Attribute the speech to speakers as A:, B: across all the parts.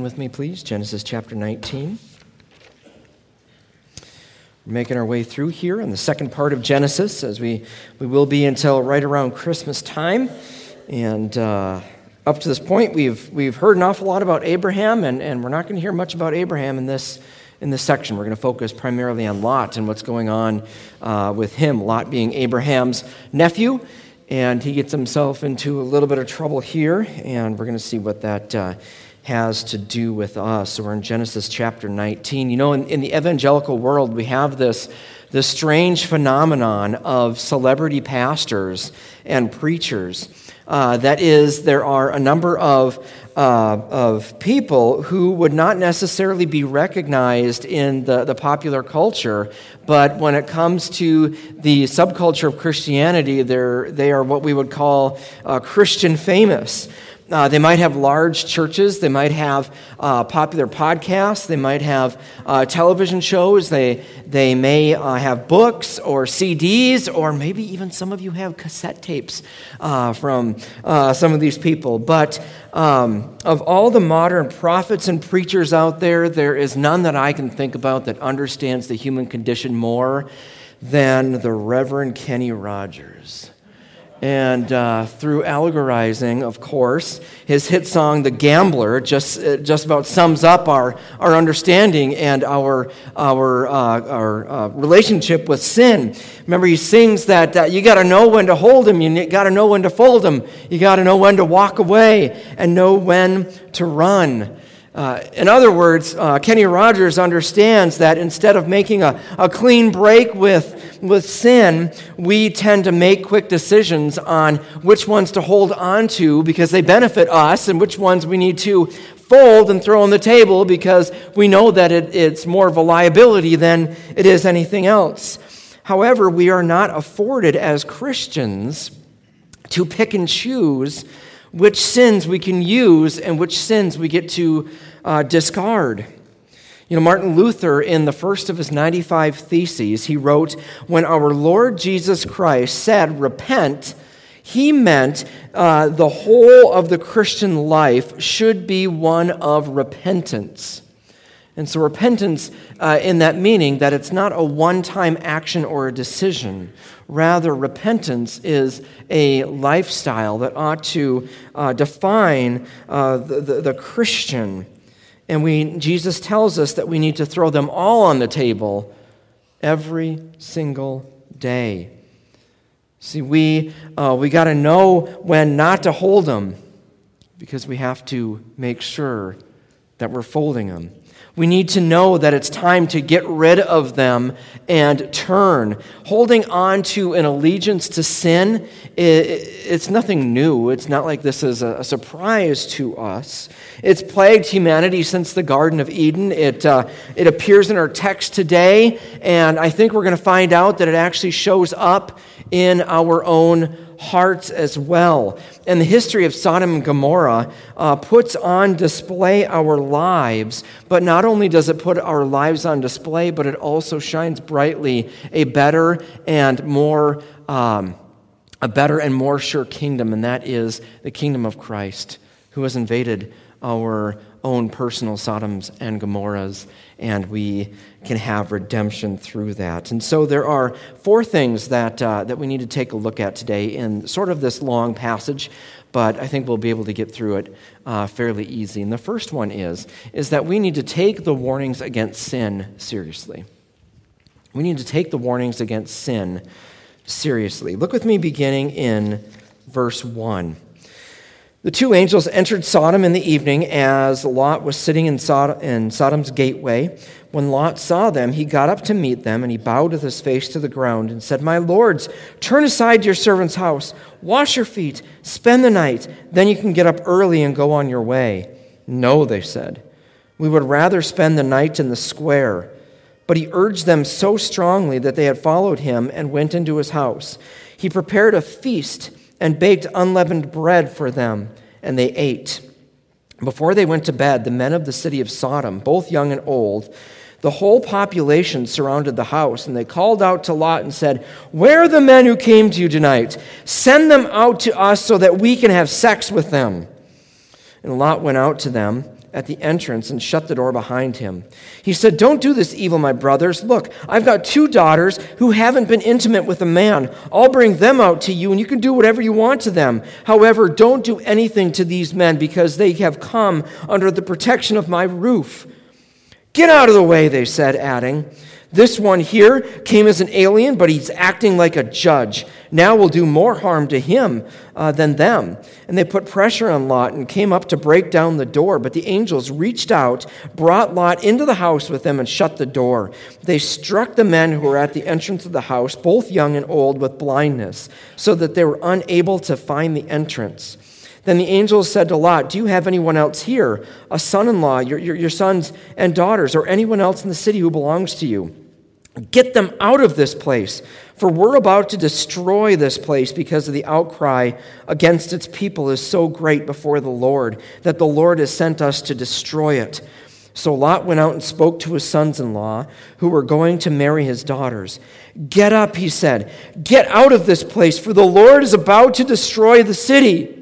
A: 19 with me, please. Genesis chapter 19. We're making our way through here in the second part of Genesis, as we, we will be until right around Christmas time. And uh, up to this point, we've, we've heard an awful lot about Abraham, and, and we're not going to hear much about Abraham in this, in this section. We're going to focus primarily on Lot and what's going on uh, with him, Lot being Abraham's nephew. And he gets himself into a little bit of trouble here, and we're going to see what that uh, has to do with us. So we're in Genesis chapter 19. You know, in, in the evangelical world, we have this, this strange phenomenon of celebrity pastors and preachers. Uh, that is, there are a number of, uh, of people who would not necessarily be recognized in the, the popular culture, but when it comes to the subculture of Christianity, they're, they are what we would call uh, Christian famous. Uh, they might have large churches. They might have uh, popular podcasts. They might have uh, television shows. They, they may uh, have books or CDs, or maybe even some of you have cassette tapes uh, from uh, some of these people. But um, of all the modern prophets and preachers out there, there is none that I can think about that understands the human condition more than the Reverend Kenny Rogers. And uh, through allegorizing, of course, his hit song, The Gambler, just, uh, just about sums up our, our understanding and our, our, uh, our uh, relationship with sin. Remember, he sings that you got to know when to hold him, you got to know when to fold him, you got to know when to walk away, and know when to run. Uh, in other words, uh, Kenny Rogers understands that instead of making a, a clean break with, with sin, we tend to make quick decisions on which ones to hold on to because they benefit us and which ones we need to fold and throw on the table because we know that it, it's more of a liability than it is anything else. However, we are not afforded as Christians to pick and choose which sins we can use and which sins we get to uh, discard. You know, Martin Luther, in the first of his 95 Theses, he wrote, When our Lord Jesus Christ said, Repent, he meant uh, the whole of the Christian life should be one of repentance. And so, repentance, uh, in that meaning, that it's not a one time action or a decision. Rather, repentance is a lifestyle that ought to uh, define uh, the, the, the Christian. And we, Jesus tells us that we need to throw them all on the table every single day. See, we, uh, we got to know when not to hold them because we have to make sure that we're folding them. We need to know that it's time to get rid of them and turn. Holding on to an allegiance to sin, it's nothing new. It's not like this is a surprise to us. It's plagued humanity since the Garden of Eden. It, uh, it appears in our text today, and I think we're going to find out that it actually shows up in our own hearts as well. And the history of Sodom and Gomorrah uh, puts on display our lives, but not only does it put our lives on display, but it also shines brightly a better and more. Um, a better and more sure kingdom, and that is the kingdom of Christ, who has invaded our own personal Sodoms and Gomorrahs and we can have redemption through that. And so there are four things that, uh, that we need to take a look at today in sort of this long passage, but I think we'll be able to get through it uh, fairly easy. And the first one is, is that we need to take the warnings against sin seriously. We need to take the warnings against sin seriously. Look with me beginning in verse 1. The two angels entered Sodom in the evening as Lot was sitting in, Sod- in, Sodom's gateway. When Lot saw them, he got up to meet them, and he bowed with his face to the ground and said, My lords, turn aside to your servant's house, wash your feet, spend the night, then you can get up early and go on your way. No, they said. We would rather spend the night in the square. But he urged them so strongly that they had followed him and went into his house. He prepared a feast and baked unleavened bread for them, and they ate. Before they went to bed, the men of the city of Sodom, both young and old, the whole population surrounded the house, and they called out to Lot and said, Where are the men who came to you tonight? Send them out to us so that we can have sex with them. And Lot went out to them at the entrance and shut the door behind him. He said, Don't do this evil, my brothers. Look, I've got two daughters who haven't been intimate with a man. I'll bring them out to you, and you can do whatever you want to them. However, don't do anything to these men because they have come under the protection of my roof. Get out of the way, they said, adding, this one here came as an alien, but he's acting like a judge. Now we'll do more harm to him uh, than them. And they put pressure on Lot and came up to break down the door. But the angels reached out, brought Lot into the house with them, and shut the door. They struck the men who were at the entrance of the house, both young and old, with blindness, so that they were unable to find the entrance. Then the angels said to Lot, Do you have anyone else here, a son in law, your, your, your sons and daughters, or anyone else in the city who belongs to you? Get them out of this place, for we're about to destroy this place because of the outcry against its people is so great before the Lord that the Lord has sent us to destroy it. So Lot went out and spoke to his sons in law, who were going to marry his daughters. Get up, he said. Get out of this place, for the Lord is about to destroy the city.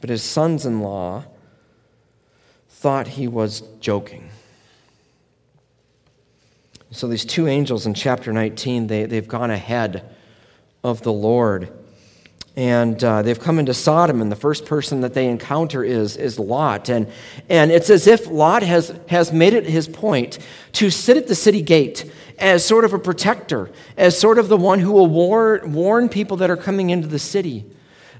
A: But his sons in law thought he was joking. So these two angels in chapter 19, they, they've gone ahead of the Lord. And uh, they've come into Sodom, and the first person that they encounter is, is Lot. And, and it's as if Lot has, has made it his point to sit at the city gate as sort of a protector, as sort of the one who will war, warn people that are coming into the city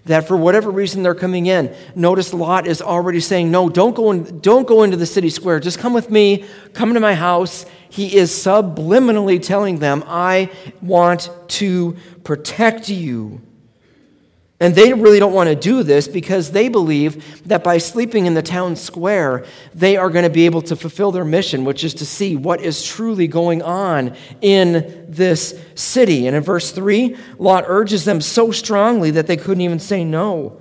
A: that for whatever reason they're coming in. Notice Lot is already saying, No, don't go, in, don't go into the city square. Just come with me, come to my house, he is subliminally telling them, I want to protect you. And they really don't want to do this because they believe that by sleeping in the town square, they are going to be able to fulfill their mission, which is to see what is truly going on in this city. And in verse 3, Lot urges them so strongly that they couldn't even say no.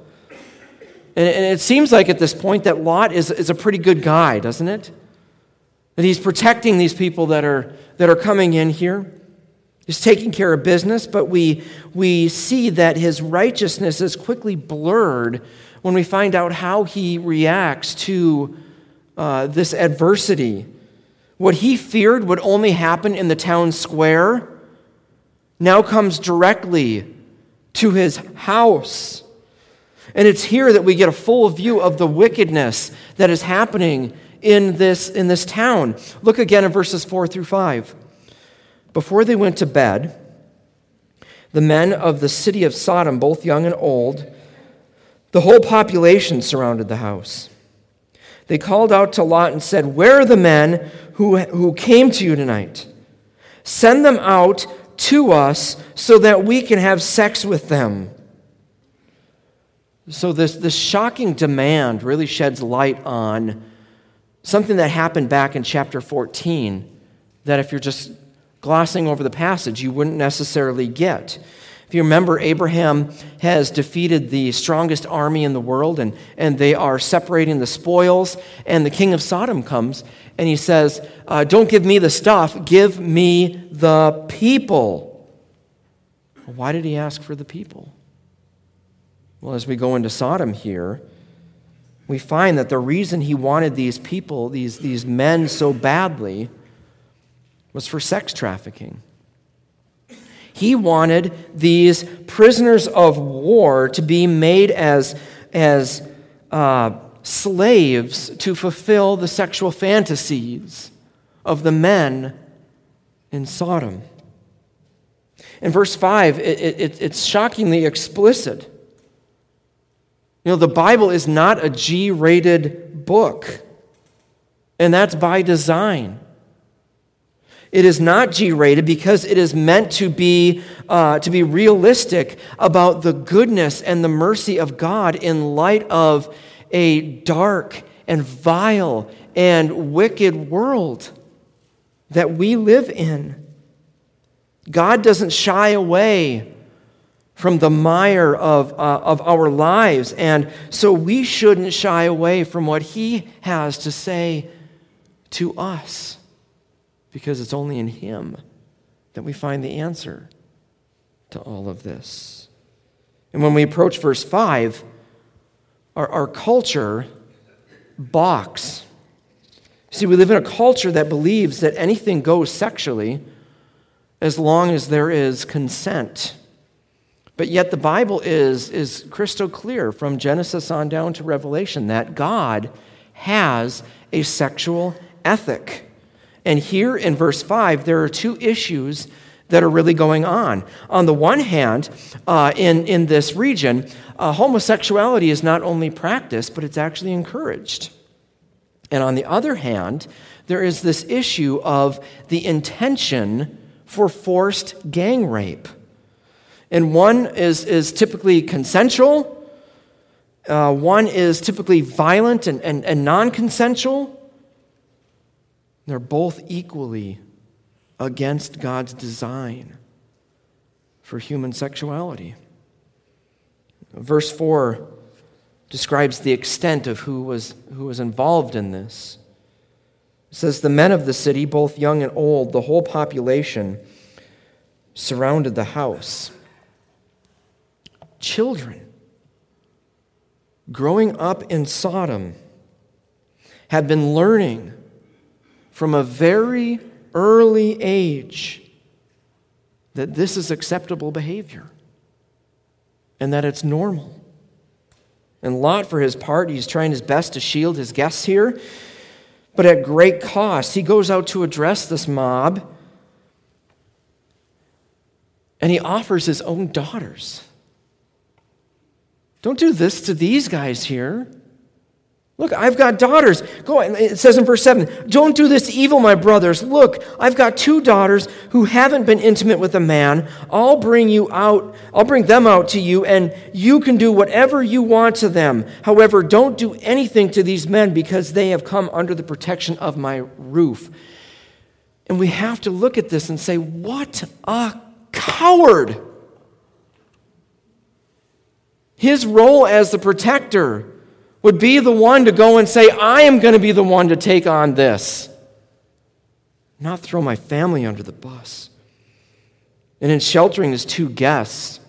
A: And it seems like at this point that Lot is, is a pretty good guy, doesn't it? That he's protecting these people that are, that are coming in here. He's taking care of business, but we, we see that his righteousness is quickly blurred when we find out how he reacts to uh, this adversity. What he feared would only happen in the town square now comes directly to his house. And it's here that we get a full view of the wickedness that is happening in this, in this town. Look again at verses 4 through 5. Before they went to bed, the men of the city of Sodom, both young and old, the whole population surrounded the house. They called out to Lot and said, Where are the men who, who came to you tonight? Send them out to us so that we can have sex with them. So, this, this shocking demand really sheds light on something that happened back in chapter 14 that if you're just glossing over the passage, you wouldn't necessarily get. If you remember, Abraham has defeated the strongest army in the world, and, and they are separating the spoils. And the king of Sodom comes and he says, uh, Don't give me the stuff, give me the people. Why did he ask for the people? Well, as we go into Sodom here, we find that the reason he wanted these people, these, these men, so badly was for sex trafficking. He wanted these prisoners of war to be made as, as uh, slaves to fulfill the sexual fantasies of the men in Sodom. In verse 5, it, it, it's shockingly explicit. You know, the Bible is not a G rated book, and that's by design. It is not G rated because it is meant to be, uh, to be realistic about the goodness and the mercy of God in light of a dark and vile and wicked world that we live in. God doesn't shy away from the mire of, uh, of our lives. And so we shouldn't shy away from what He has to say to us because it's only in Him that we find the answer to all of this. And when we approach verse 5, our, our culture box. See, we live in a culture that believes that anything goes sexually as long as there is consent. But yet, the Bible is, is crystal clear from Genesis on down to Revelation that God has a sexual ethic. And here in verse 5, there are two issues that are really going on. On the one hand, uh, in, in this region, uh, homosexuality is not only practiced, but it's actually encouraged. And on the other hand, there is this issue of the intention for forced gang rape. And one is, is typically consensual, uh, one is typically violent and, and, and non consensual. They're both equally against God's design for human sexuality. Verse 4 describes the extent of who was, who was involved in this. It says, The men of the city, both young and old, the whole population, surrounded the house children growing up in Sodom have been learning from a very early age that this is acceptable behavior and that it's normal. And Lot, for his part, he's trying his best to shield his guests here, but at great cost. He goes out to address this mob and he offers his own daughters. Don't do this to these guys here. Look, I've got daughters. Go. On. It says in verse 7 Don't do this evil, my brothers. Look, I've got two daughters who haven't been intimate with a man. I'll bring you out. I'll bring them out to you, and you can do whatever you want to them. However, don't do anything to these men because they have come under the protection of my roof. And we have to look at this and say, What a coward! His role as the protector would be the one to go and say, I am going to be the one to take on this, not throw my family under the bus. And in sheltering his two guests,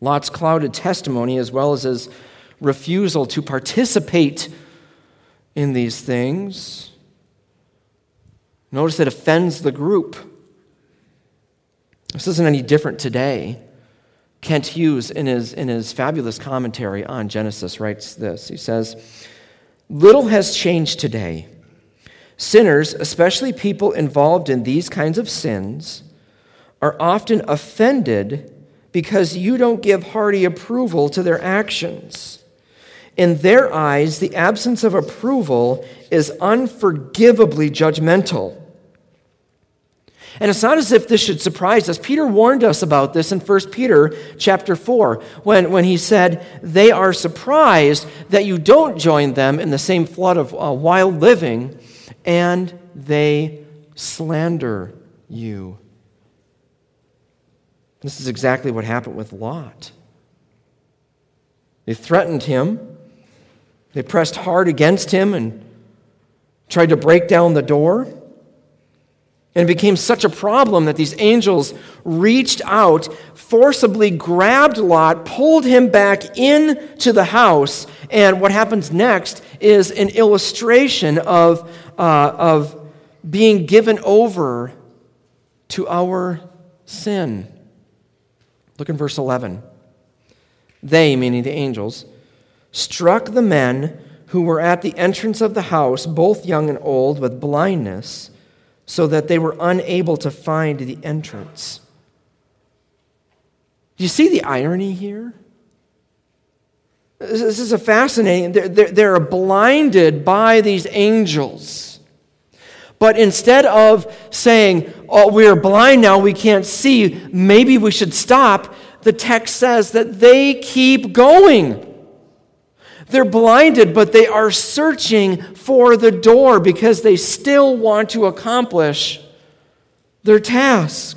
A: Lot's clouded testimony, as well as his refusal to participate in these things, notice it offends the group. This isn't any different today. Kent Hughes, in his, in his fabulous commentary on Genesis, writes this. He says, Little has changed today. Sinners, especially people involved in these kinds of sins, are often offended because you don't give hearty approval to their actions. In their eyes, the absence of approval is unforgivably judgmental. And it's not as if this should surprise us. Peter warned us about this in 1 Peter chapter 4 when, when he said, They are surprised that you don't join them in the same flood of uh, wild living, and they slander you. This is exactly what happened with Lot. They threatened him, they pressed hard against him and tried to break down the door. And it became such a problem that these angels reached out, forcibly grabbed Lot, pulled him back into the house. And what happens next is an illustration of, uh, of being given over to our sin. Look in verse 11. They, meaning the angels, struck the men who were at the entrance of the house, both young and old, with blindness so that they were unable to find the entrance. Do you see the irony here? This is a fascinating. They're, they're, they're blinded by these angels. But instead of saying, oh, we're blind now, we can't see, maybe we should stop, the text says that they keep going. They're blinded, but they are searching for the door because they still want to accomplish their task.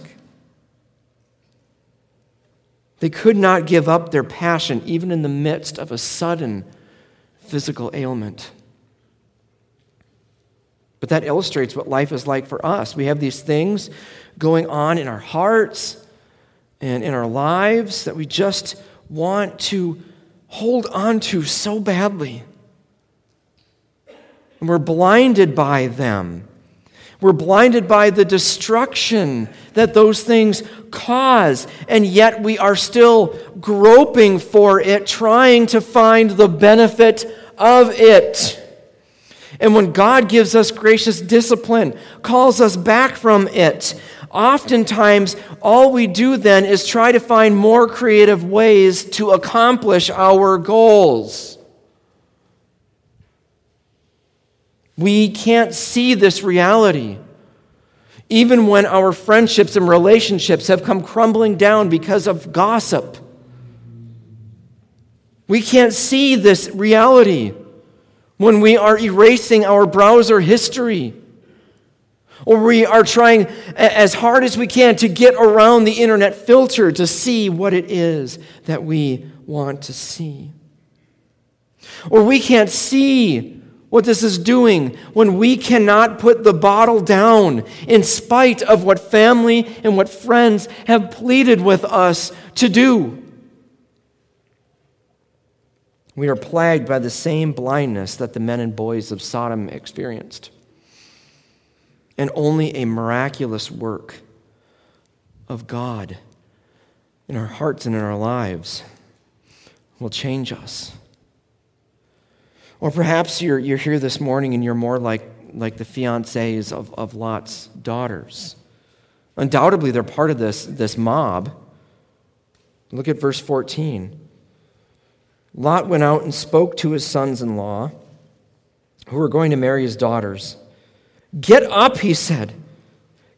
A: They could not give up their passion even in the midst of a sudden physical ailment. But that illustrates what life is like for us. We have these things going on in our hearts and in our lives that we just want to hold on to so badly. and we're blinded by them. We're blinded by the destruction that those things cause, and yet we are still groping for it, trying to find the benefit of it. And when God gives us gracious discipline, calls us back from it, oftentimes all we do then is try to find more creative ways to accomplish our goals. We can't see this reality. Even when our friendships and relationships have come crumbling down because of gossip, we can't see this reality when we are erasing our browser history or we are trying as hard as we can to get around the internet filter to see what it is that we want to see. Or we can't see what this is doing when we cannot put the bottle down in spite of what family and what friends have pleaded with us to do. We are plagued by the same blindness that the men and boys of Sodom experienced. And only a miraculous work of God in our hearts and in our lives will change us. Or perhaps you're, you're here this morning and you're more like, like the fiancés of, of Lot's daughters. Undoubtedly, they're part of this, this mob. Look at verse 14. Lot went out and spoke to his sons in law who were going to marry his daughters. Get up, he said.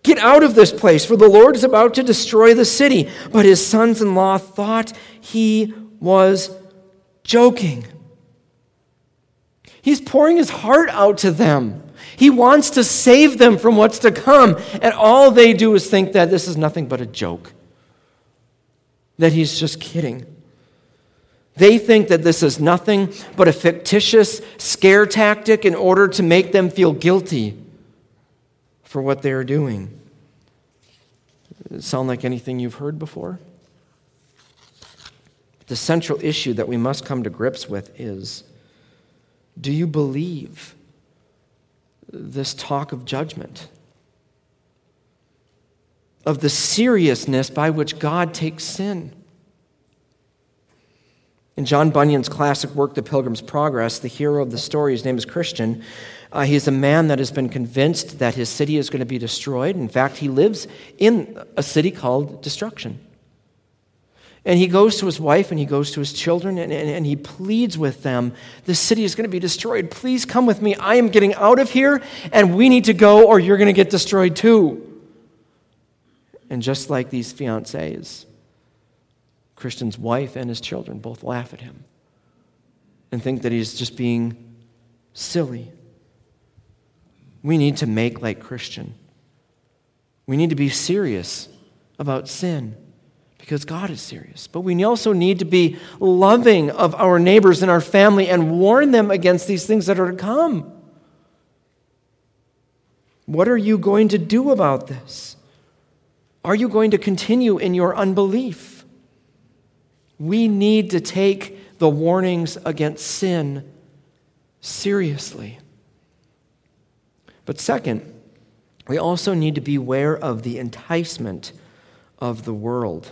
A: Get out of this place, for the Lord is about to destroy the city. But his sons in law thought he was joking. He's pouring his heart out to them. He wants to save them from what's to come. And all they do is think that this is nothing but a joke, that he's just kidding. They think that this is nothing but a fictitious scare tactic in order to make them feel guilty for what they are doing. Sound like anything you've heard before? The central issue that we must come to grips with is do you believe this talk of judgment? Of the seriousness by which God takes sin? In John Bunyan's classic work, The Pilgrim's Progress, the hero of the story, his name is Christian, uh, he's a man that has been convinced that his city is going to be destroyed. In fact, he lives in a city called destruction. And he goes to his wife and he goes to his children and, and, and he pleads with them the city is going to be destroyed. Please come with me. I am getting out of here and we need to go or you're going to get destroyed too. And just like these fiancés, Christian's wife and his children both laugh at him and think that he's just being silly. We need to make like Christian. We need to be serious about sin because God is serious. But we also need to be loving of our neighbors and our family and warn them against these things that are to come. What are you going to do about this? Are you going to continue in your unbelief? We need to take the warnings against sin seriously. But second, we also need to beware of the enticement of the world.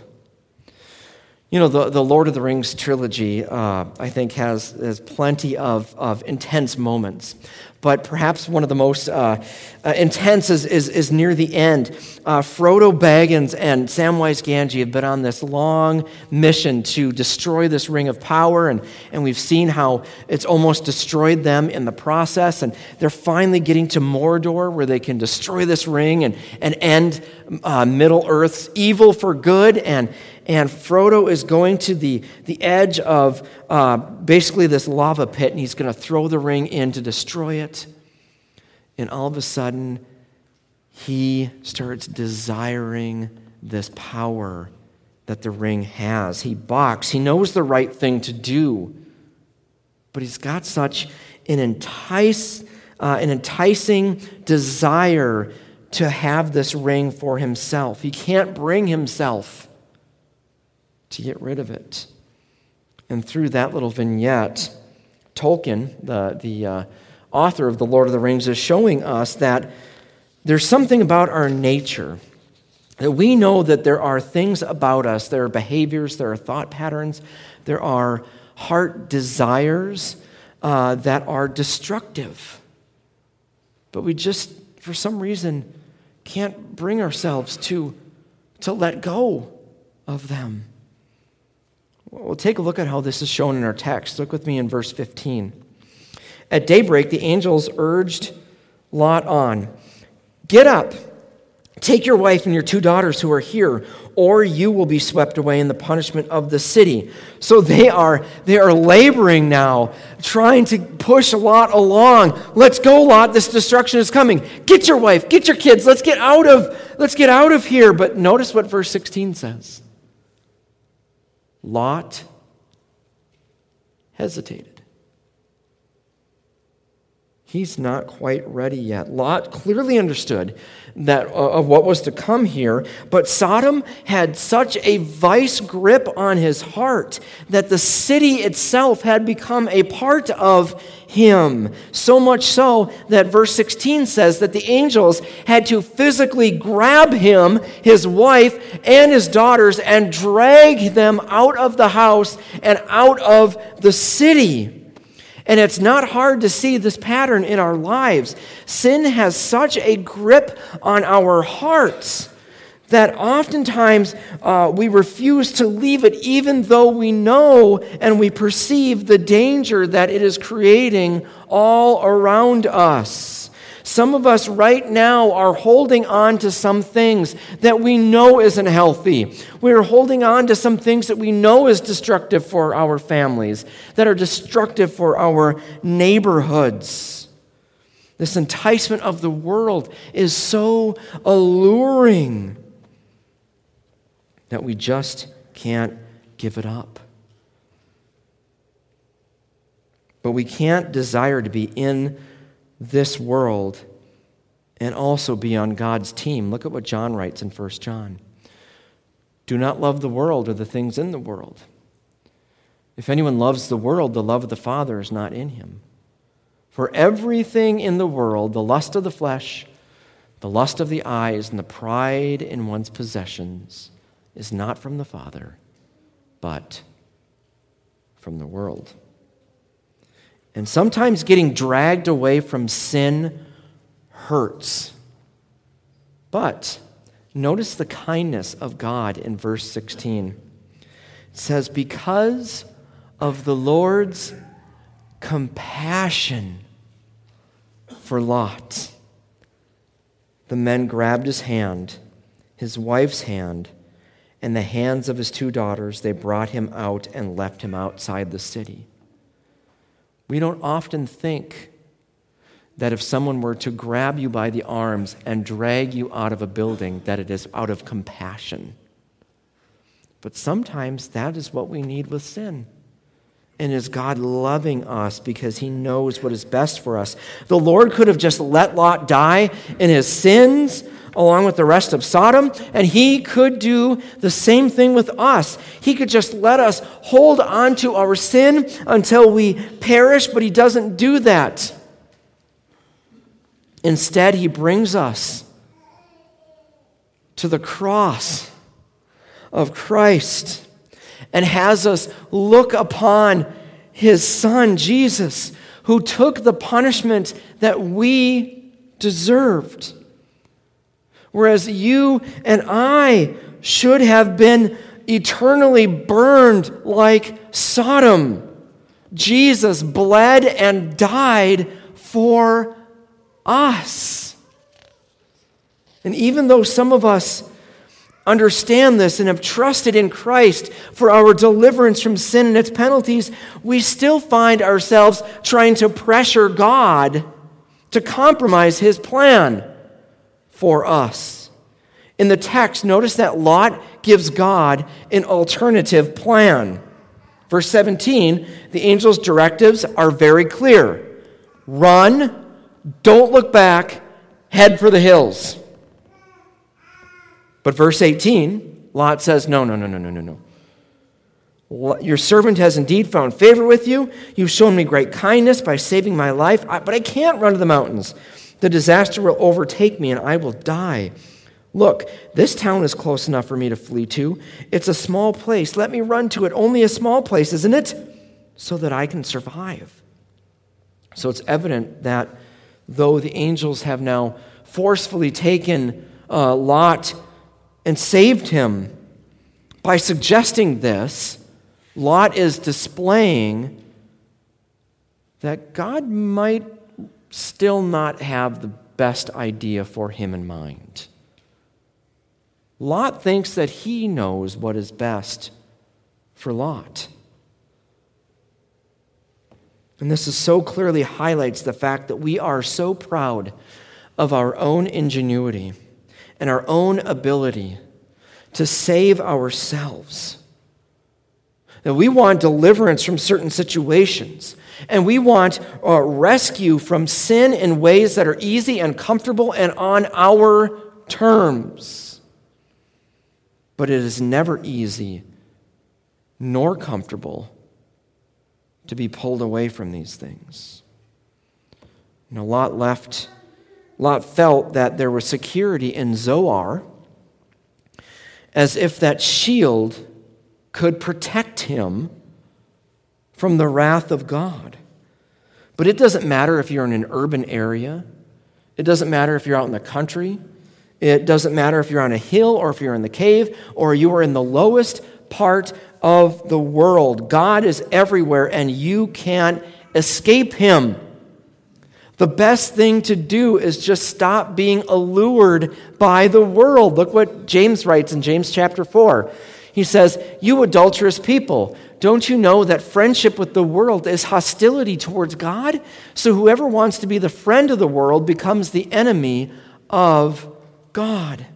A: You know, the, the Lord of the Rings trilogy, uh, I think, has, has plenty of, of intense moments but perhaps one of the most uh, uh, intense is, is, is, near the end. Uh, Frodo Baggins and Samwise Gamgee have been on this long mission to destroy this ring of power, and, and we've seen how it's almost destroyed them in the process. And they're finally getting to Mordor, where they can destroy this ring and, and end uh, Middle Earth's evil for good. And, and Frodo is going to the, the edge of uh, basically this lava pit, and he's going to throw the ring in to destroy it. And all of a sudden, he starts desiring this power that the ring has. He balks. He knows the right thing to do, but he's got such an, entice, uh, an enticing desire to have this ring for himself. He can't bring himself to get rid of it. And through that little vignette, Tolkien, the, the uh, author of The Lord of the Rings, is showing us that there's something about our nature that we know that there are things about us, there are behaviors, there are thought patterns, there are heart desires uh, that are destructive. But we just, for some reason, can't bring ourselves to, to let go of them. We'll take a look at how this is shown in our text. Look with me in verse 15. At daybreak, the angels urged Lot on Get up, take your wife and your two daughters who are here, or you will be swept away in the punishment of the city. So they are, they are laboring now, trying to push Lot along. Let's go, Lot. This destruction is coming. Get your wife, get your kids. Let's get out of, let's get out of here. But notice what verse 16 says. Lot hesitated. He's not quite ready yet. Lot clearly understood that uh, of what was to come here, but Sodom had such a vice grip on his heart that the city itself had become a part of him. So much so that verse 16 says that the angels had to physically grab him, his wife, and his daughters and drag them out of the house and out of the city. And it's not hard to see this pattern in our lives. Sin has such a grip on our hearts that oftentimes uh, we refuse to leave it, even though we know and we perceive the danger that it is creating all around us. Some of us right now are holding on to some things that we know isn't healthy. We're holding on to some things that we know is destructive for our families, that are destructive for our neighborhoods. This enticement of the world is so alluring that we just can't give it up. But we can't desire to be in this world and also be on God's team. Look at what John writes in 1 John. Do not love the world or the things in the world. If anyone loves the world, the love of the Father is not in him. For everything in the world, the lust of the flesh, the lust of the eyes, and the pride in one's possessions, is not from the Father, but from the world. And sometimes getting dragged away from sin hurts. But notice the kindness of God in verse 16. It says, Because of the Lord's compassion for Lot, the men grabbed his hand, his wife's hand, and the hands of his two daughters. They brought him out and left him outside the city. We don't often think that if someone were to grab you by the arms and drag you out of a building, that it is out of compassion. But sometimes that is what we need with sin. And is God loving us because he knows what is best for us? The Lord could have just let Lot die in his sins along with the rest of Sodom, and he could do the same thing with us. He could just let us hold on to our sin until we perish, but he doesn't do that. Instead, he brings us to the cross of Christ and has us look upon his son, Jesus, who took the punishment that we deserved. Whereas you and I should have been eternally burned like Sodom. Jesus bled and died for us. And even though some of us understand this and have trusted in Christ for our deliverance from sin and its penalties, we still find ourselves trying to pressure God to compromise his plan for us. In the text, notice that Lot gives God an alternative plan. Verse 17, the angel's directives are very clear run, don't look back, head for the hills. But verse 18, Lot says, No, no, no, no, no, no, no. Your servant has indeed found favor with you. You've shown me great kindness by saving my life, but I can't run to the mountains. The disaster will overtake me and I will die. Look, this town is close enough for me to flee to. It's a small place. Let me run to it. Only a small place, isn't it? So that I can survive. So it's evident that though the angels have now forcefully taken uh, Lot and saved him by suggesting this, Lot is displaying that God might still not have the best idea for him in mind. Lot thinks that he knows what is best for Lot. And this is so clearly highlights the fact that we are so proud of our own ingenuity and our own ability to save ourselves. That we want deliverance from certain situations, and we want uh, rescue from sin in ways that are easy and comfortable and on our terms. But it is never easy nor comfortable to be pulled away from these things. And a Lot left, Lot felt that there was security in Zoar, as if that shield could protect him from the wrath of God. But it doesn't matter if you're in an urban area, it doesn't matter if you're out in the country, it doesn't matter if you're on a hill or if you're in the cave or you are in the lowest part of the world. God is everywhere and you can't escape him. The best thing to do is just stop being allured by the world. Look what James writes in James chapter 4. He says, You adulterous people, don't you know that friendship with the world is hostility towards God? So whoever wants to be the friend of the world becomes the enemy of God.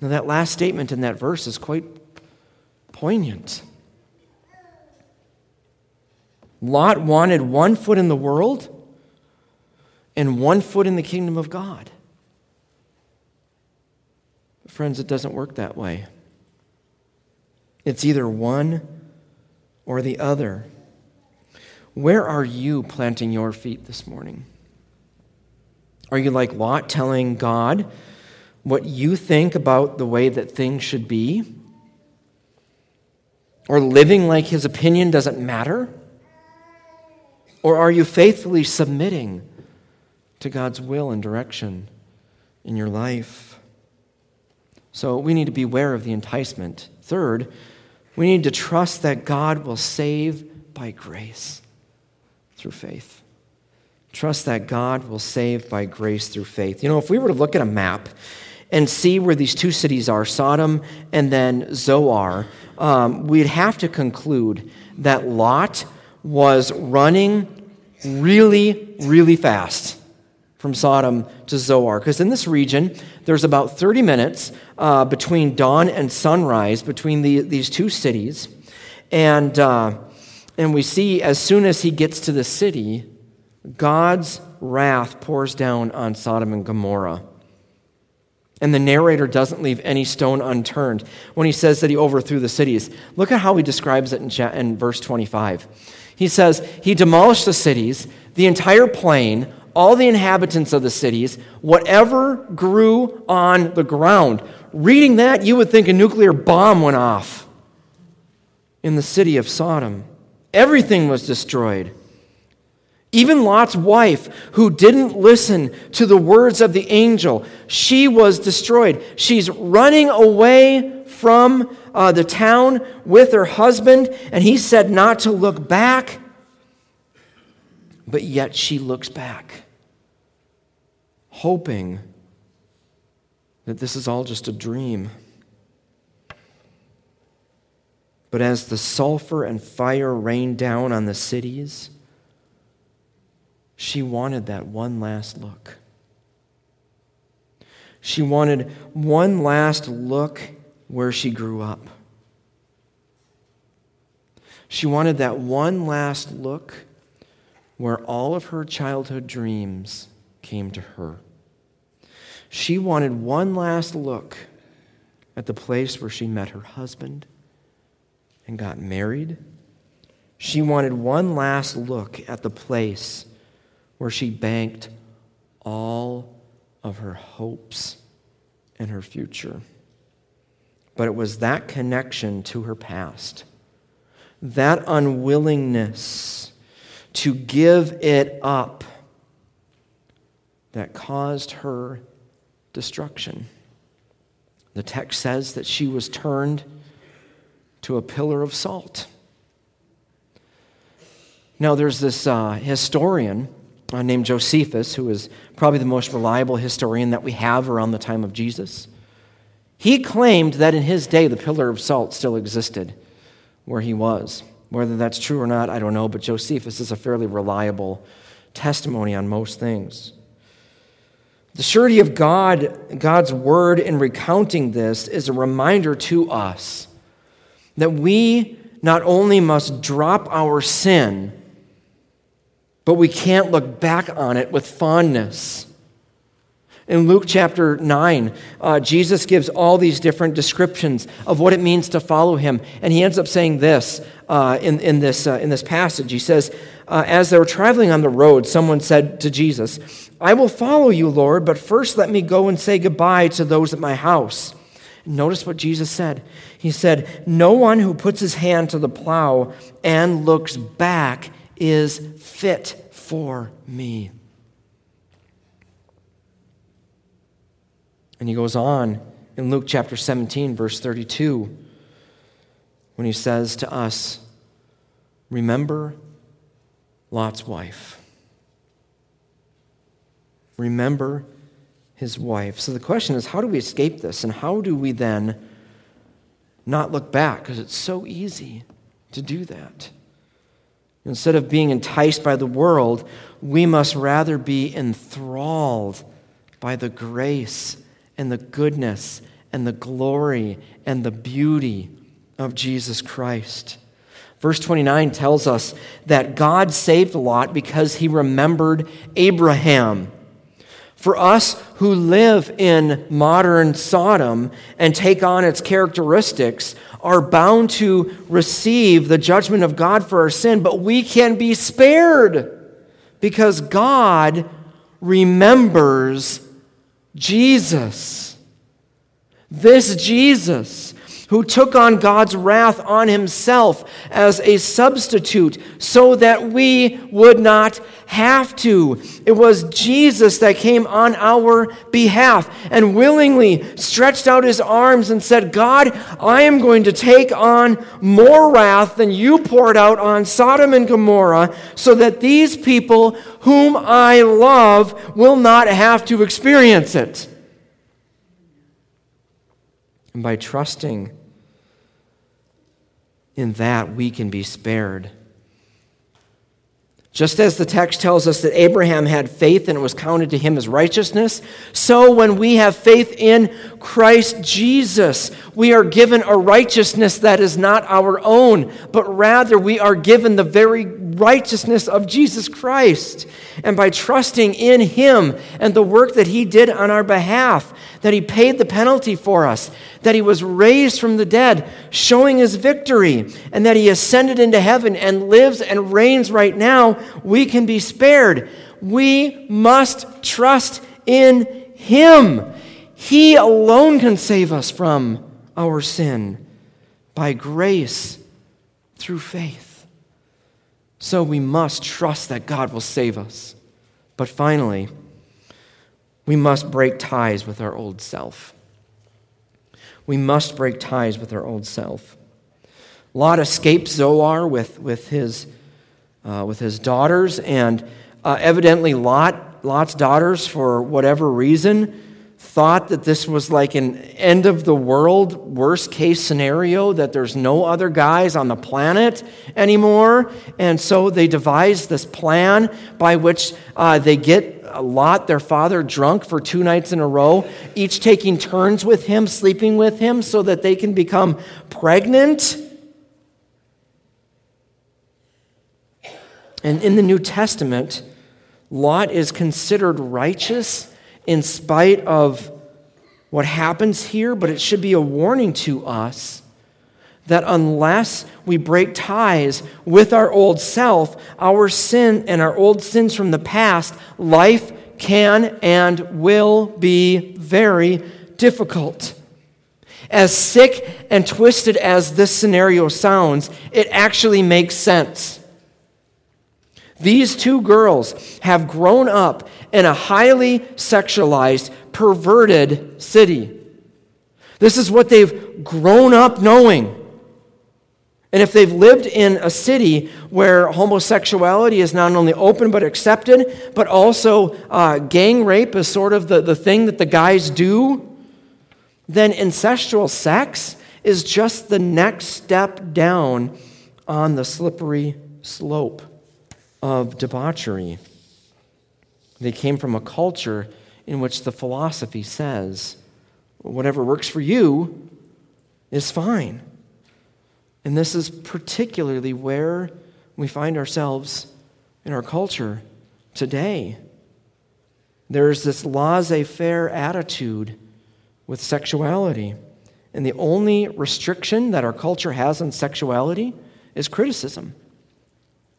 A: Now, that last statement in that verse is quite poignant. Lot wanted one foot in the world and one foot in the kingdom of God. But friends, it doesn't work that way. It's either one or the other. Where are you planting your feet this morning? Are you like Lot telling God what you think about the way that things should be? Or living like his opinion doesn't matter? Or are you faithfully submitting to God's will and direction in your life? So we need to beware of the enticement. Third, we need to trust that God will save by grace through faith. Trust that God will save by grace through faith. You know, if we were to look at a map and see where these two cities are, Sodom and then Zoar, um, we'd have to conclude that Lot was running really, really fast from Sodom to Zoar. Because in this region, there's about 30 minutes uh, between dawn and sunrise between the, these two cities. And, uh, and we see as soon as he gets to the city, God's wrath pours down on Sodom and Gomorrah. And the narrator doesn't leave any stone unturned when he says that he overthrew the cities. Look at how he describes it in, in verse 25. He says, He demolished the cities, the entire plain, all the inhabitants of the cities, whatever grew on the ground. Reading that, you would think a nuclear bomb went off in the city of Sodom. Everything was destroyed. Even Lot's wife, who didn't listen to the words of the angel, she was destroyed. She's running away from uh, the town with her husband, and he said not to look back, but yet she looks back, hoping that this is all just a dream. But as the sulfur and fire rained down on the cities, she wanted that one last look. She wanted one last look where she grew up. She wanted that one last look where all of her childhood dreams came to her. She wanted one last look at the place where she met her husband and got married. She wanted one last look at the place where she banked all of her hopes and her future. But it was that connection to her past, that unwillingness to give it up, that caused her destruction. The text says that she was turned to a pillar of salt. Now, there's this uh, historian uh, named Josephus, who is probably the most reliable historian that we have around the time of Jesus. He claimed that in his day the pillar of salt still existed where he was. Whether that's true or not, I don't know, but Josephus is a fairly reliable testimony on most things. The surety of God, God's word in recounting this is a reminder to us that we not only must drop our sin, but we can't look back on it with fondness. In Luke chapter 9, uh, Jesus gives all these different descriptions of what it means to follow him. And he ends up saying this uh, in, in, this, uh, in this passage. He says, uh, As they were traveling on the road, someone said to Jesus, I will follow you, Lord, but first let me go and say goodbye to those at my house. Notice what Jesus said. He said, No one who puts his hand to the plow and looks back is fit for me. And he goes on in Luke chapter 17, verse 32, when he says to us, Remember Lot's wife. Remember his wife. So the question is, how do we escape this? And how do we then not look back? Because it's so easy to do that. Instead of being enticed by the world, we must rather be enthralled by the grace and the goodness and the glory and the beauty of Jesus Christ. Verse 29 tells us that God saved Lot because he remembered Abraham. For us who live in modern Sodom and take on its characteristics are bound to receive the judgment of God for our sin, but we can be spared because God remembers Jesus. This Jesus who took on God's wrath on himself as a substitute so that we would not have to. It was Jesus that came on our behalf and willingly stretched out his arms and said, God, I am going to take on more wrath than you poured out on Sodom and Gomorrah so that these people whom I love will not have to experience it. And by trusting in that, we can be spared. Just as the text tells us that Abraham had faith and it was counted to him as righteousness, so when we have faith in Christ Jesus, we are given a righteousness that is not our own, but rather we are given the very righteousness of Jesus Christ. And by trusting in him and the work that he did on our behalf, that he paid the penalty for us, that he was raised from the dead, showing his victory, and that he ascended into heaven and lives and reigns right now, we can be spared. We must trust in him. He alone can save us from our sin by grace through faith. So we must trust that God will save us. But finally, we must break ties with our old self. We must break ties with our old self. Lot escaped Zoar with, with, his, uh, with his daughters, and uh, evidently, Lot, Lot's daughters, for whatever reason, thought that this was like an end of the world, worst case scenario, that there's no other guys on the planet anymore. And so they devised this plan by which uh, they get Lot, their father, drunk for two nights in a row, each taking turns with him, sleeping with him, so that they can become pregnant. And in the New Testament, Lot is considered righteous in spite of what happens here, but it should be a warning to us that unless we break ties with our old self, our sin and our old sins from the past, life can and will be very difficult. As sick and twisted as this scenario sounds, it actually makes sense. These two girls have grown up in a highly sexualized, perverted city. This is what they've grown up knowing. And if they've lived in a city where homosexuality is not only open but accepted, but also uh, gang rape is sort of the, the thing that the guys do, then incestual sex is just the next step down on the slippery slope of debauchery. They came from a culture in which the philosophy says whatever works for you is fine. And this is particularly where we find ourselves in our culture today. There's this laissez faire attitude with sexuality. And the only restriction that our culture has on sexuality is criticism.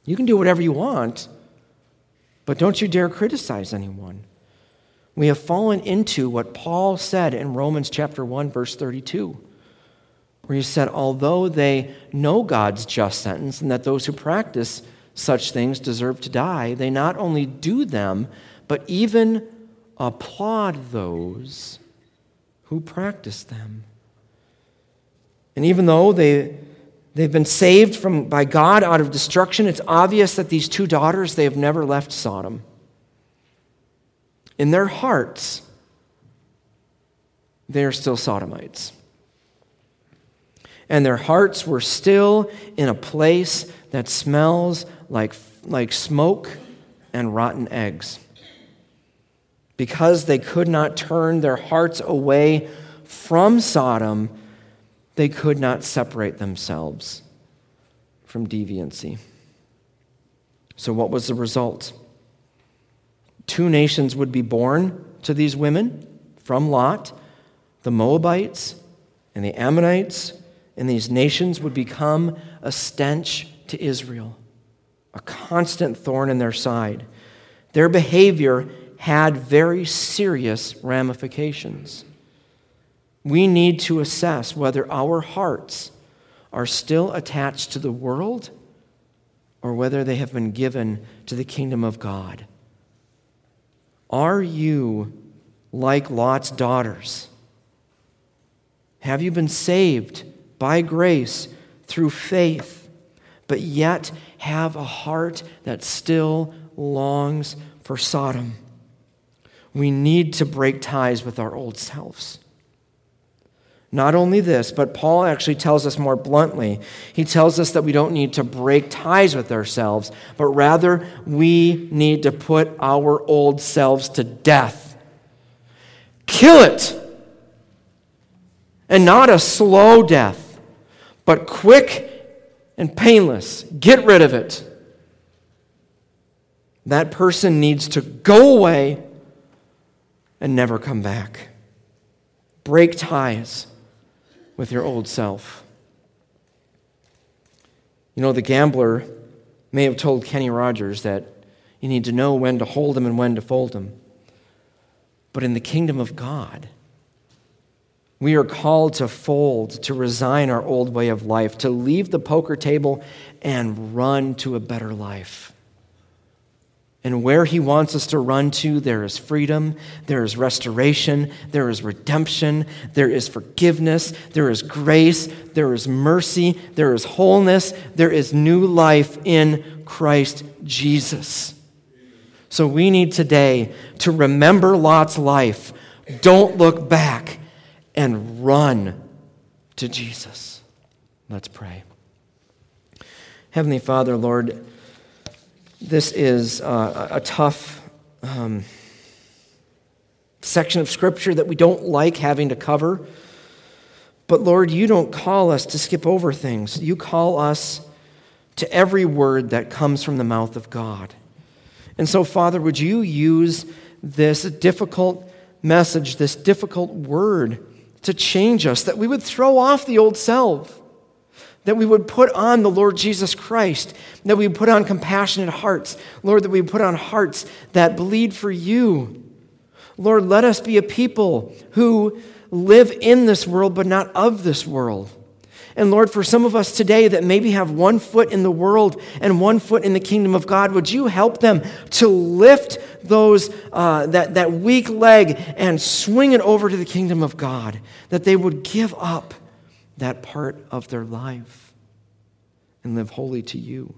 A: You can do whatever you want, but don't you dare criticize anyone. We have fallen into what Paul said in Romans chapter 1 verse 32 where he said, Although they know God's just sentence and that those who practice such things deserve to die, they not only do them, but even applaud those who practice them. And even though they, they've been saved from, by God out of destruction, it's obvious that these two daughters, they have never left Sodom. In their hearts, they are still Sodomites and their hearts were still in a place that smells like, like smoke and rotten eggs. Because they could not turn their hearts away from Sodom, they could not separate themselves from deviancy. So, what was the result? Two nations would be born to these women from Lot the Moabites and the Ammonites and these nations would become a stench to Israel, a constant thorn in their side. Their behavior had very serious ramifications. We need to assess whether our hearts are still attached to the world or whether they have been given to the kingdom of God. Are you like Lot's daughters? Have you been saved by grace through faith, but yet have a heart that still longs for Sodom. We need to break ties with our old selves. Not only this, but Paul actually tells us more bluntly. He tells us that we don't need to break ties with ourselves, but rather we need to put our old selves to death. Kill it! And not a slow death but quick and painless. Get rid of it. That person needs to go away and never come back. Break ties with your old self. You know, the gambler may have told Kenny Rogers that you need to know when to hold him and when to fold him. But in the kingdom of God, we are called to fold, to resign our old way of life, to leave the poker table and run to a better life. And where He wants us to run to, there is freedom, there is restoration, there is redemption, there is forgiveness, there is grace, there is mercy, there is wholeness, there is new life in Christ Jesus. So we need today to remember Lot's life. Don't look back and run to Jesus. Let's pray. Heavenly Father, Lord, this is uh, a tough um, section of Scripture that we don't like having to cover. But Lord, you don't call us to skip over things. You call us to every word that comes from the mouth of God. And so, Father, would you use this difficult message, this difficult word, to change us, that we would throw off the old self. That we would put on the Lord Jesus Christ, that we put on compassionate hearts. Lord, that we put on hearts that bleed for you. Lord, let us be a people who live in this world, but not of this world. And Lord, for some of us today that maybe have one foot in the world and one foot in the kingdom of God, would you help them to lift those, uh, that, that weak leg and swing it over to the kingdom of God? That they would give up that part of their life and live holy to you.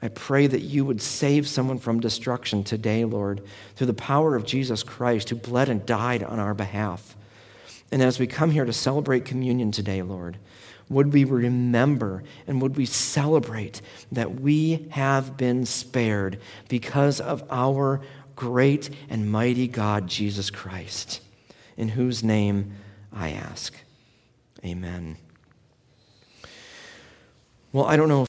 A: I pray that you would save someone from destruction today, Lord, through the power of Jesus Christ who bled and died on our behalf. And as we come here to celebrate communion today, Lord, would we remember and would we celebrate that we have been spared because of our great and mighty God, Jesus Christ, in whose name I ask. Amen. Well, I don't know